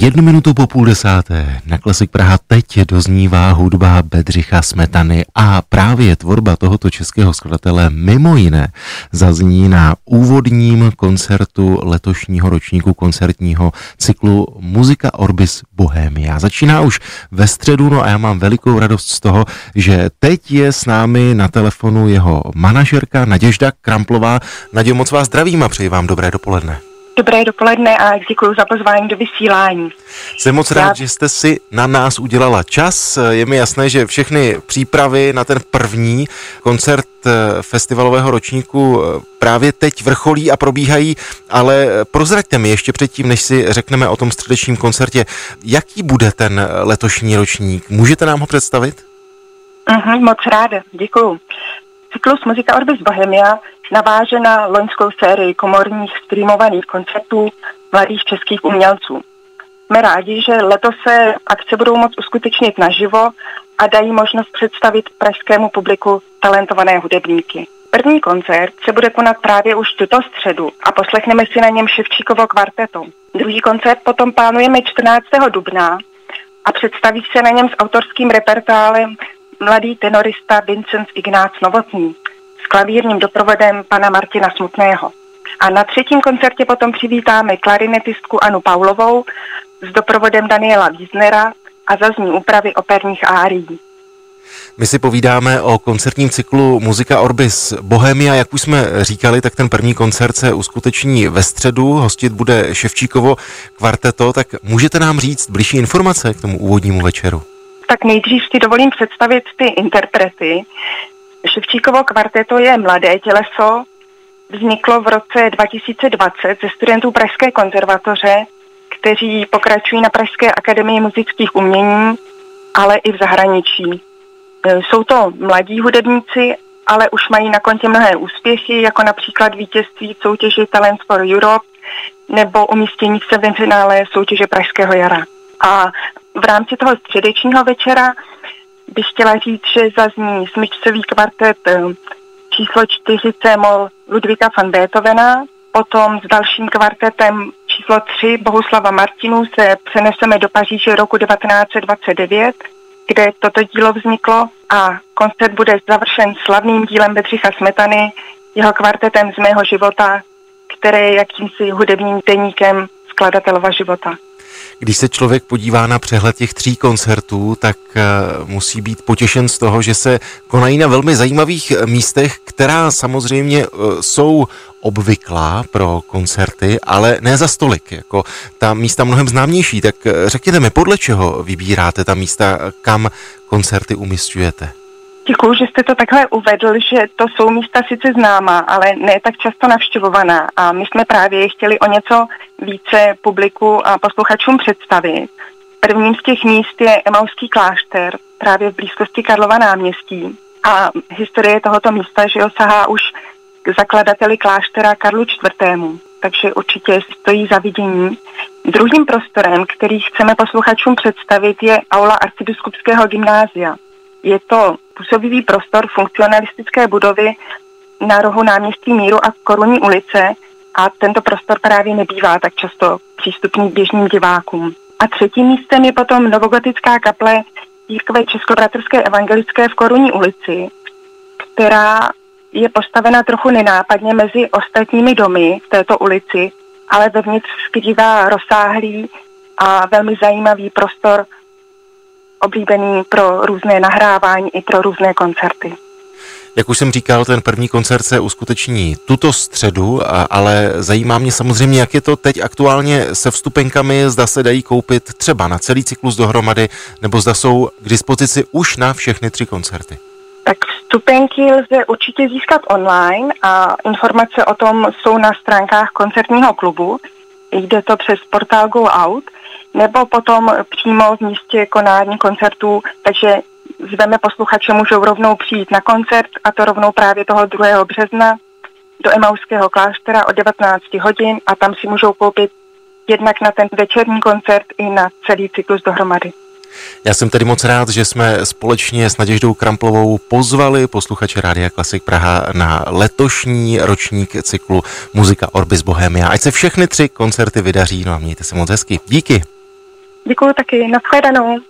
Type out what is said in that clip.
jednu minutu po půl desáté na Klasik Praha teď doznívá hudba Bedřicha Smetany a právě tvorba tohoto českého skladatele mimo jiné zazní na úvodním koncertu letošního ročníku koncertního cyklu Muzika Orbis Bohemia. Začíná už ve středu, no a já mám velikou radost z toho, že teď je s námi na telefonu jeho manažerka Naděžda Kramplová. Nadějo, moc vás zdravím a přeji vám dobré dopoledne. Dobré dopoledne a děkuji za pozvání do vysílání. Jsem moc rád, Já... že jste si na nás udělala čas. Je mi jasné, že všechny přípravy na ten první koncert eh, festivalového ročníku eh, právě teď vrcholí a probíhají, ale prozraďte mi ještě předtím, než si řekneme o tom středečním koncertě, jaký bude ten letošní ročník? Můžete nám ho představit? Uh-huh, moc ráda, děkuji. Cyklus Muzika Orbis Bohemia naváže na loňskou sérii komorních streamovaných koncertů mladých českých umělců. Jsme rádi, že letos se akce budou moct uskutečnit naživo a dají možnost představit pražskému publiku talentované hudebníky. První koncert se bude konat právě už tuto středu a poslechneme si na něm Ševčíkovo kvarteto. Druhý koncert potom plánujeme 14. dubna a představí se na něm s autorským repertoálem mladý tenorista Vincent Ignác Novotný klavírním doprovodem pana Martina Smutného. A na třetím koncertě potom přivítáme klarinetistku Anu Paulovou s doprovodem Daniela Wiesnera a zazní úpravy operních árií. My si povídáme o koncertním cyklu Muzika Orbis Bohemia. Jak už jsme říkali, tak ten první koncert se uskuteční ve středu. Hostit bude Ševčíkovo kvarteto. Tak můžete nám říct blížší informace k tomu úvodnímu večeru? Tak nejdřív si dovolím představit ty interprety. Ševčíkovo kvarteto je mladé těleso, vzniklo v roce 2020 ze studentů Pražské konzervatoře, kteří pokračují na Pražské akademii muzických umění, ale i v zahraničí. E, jsou to mladí hudebníci, ale už mají na kontě mnohé úspěchy, jako například vítězství v soutěži Talent for Europe nebo umístění v semifinále soutěže Pražského jara. A v rámci toho středečního večera bych chtěla říct, že zazní smyčcový kvartet eh, číslo 4 C-moll Ludvíka van Beethovena, potom s dalším kvartetem číslo 3 Bohuslava Martinu se přeneseme do Paříže roku 1929, kde toto dílo vzniklo a koncert bude završen slavným dílem Bedřicha Smetany, jeho kvartetem z mého života, které je jakýmsi hudebním deníkem skladatelova života. Když se člověk podívá na přehled těch tří koncertů, tak eh, musí být potěšen z toho, že se konají na velmi zajímavých eh, místech, která samozřejmě eh, jsou obvyklá pro koncerty, ale ne za stolik, jako ta místa mnohem známější. Tak řekněte mi, podle čeho vybíráte ta místa, kam koncerty umistujete? Děkuji, že jste to takhle uvedl, že to jsou místa sice známá, ale ne tak často navštěvovaná. A my jsme právě chtěli o něco více publiku a posluchačům představit. Prvním z těch míst je Emauský klášter, právě v blízkosti Karlova náměstí. A historie tohoto místa, že ho sahá už k zakladateli kláštera Karlu IV. Takže určitě stojí za vidění. Druhým prostorem, který chceme posluchačům představit, je aula arcibiskupského gymnázia. Je to působivý prostor funkcionalistické budovy na rohu náměstí Míru a Korunní ulice a tento prostor právě nebývá tak často přístupný běžným divákům. A třetím místem je potom novogotická kaple církve Českobratrské evangelické v Korunní ulici, která je postavena trochu nenápadně mezi ostatními domy v této ulici, ale vevnitř skrývá rozsáhlý a velmi zajímavý prostor oblíbený pro různé nahrávání i pro různé koncerty. Jak už jsem říkal, ten první koncert se uskuteční tuto středu, ale zajímá mě samozřejmě, jak je to teď aktuálně se vstupenkami, zda se dají koupit třeba na celý cyklus dohromady, nebo zda jsou k dispozici už na všechny tři koncerty. Tak vstupenky lze určitě získat online a informace o tom jsou na stránkách koncertního klubu. Jde to přes portál Go Out – nebo potom přímo v místě konání koncertů, takže zveme posluchače, můžou rovnou přijít na koncert a to rovnou právě toho 2. března do Emauského kláštera o 19 hodin a tam si můžou koupit jednak na ten večerní koncert i na celý cyklus dohromady. Já jsem tedy moc rád, že jsme společně s Naděždou Kramplovou pozvali posluchače Rádia Klasik Praha na letošní ročník cyklu Muzika Orbis Bohemia. Ať se všechny tři koncerty vydaří, no a mějte se moc hezky. Díky. de conta que na feira não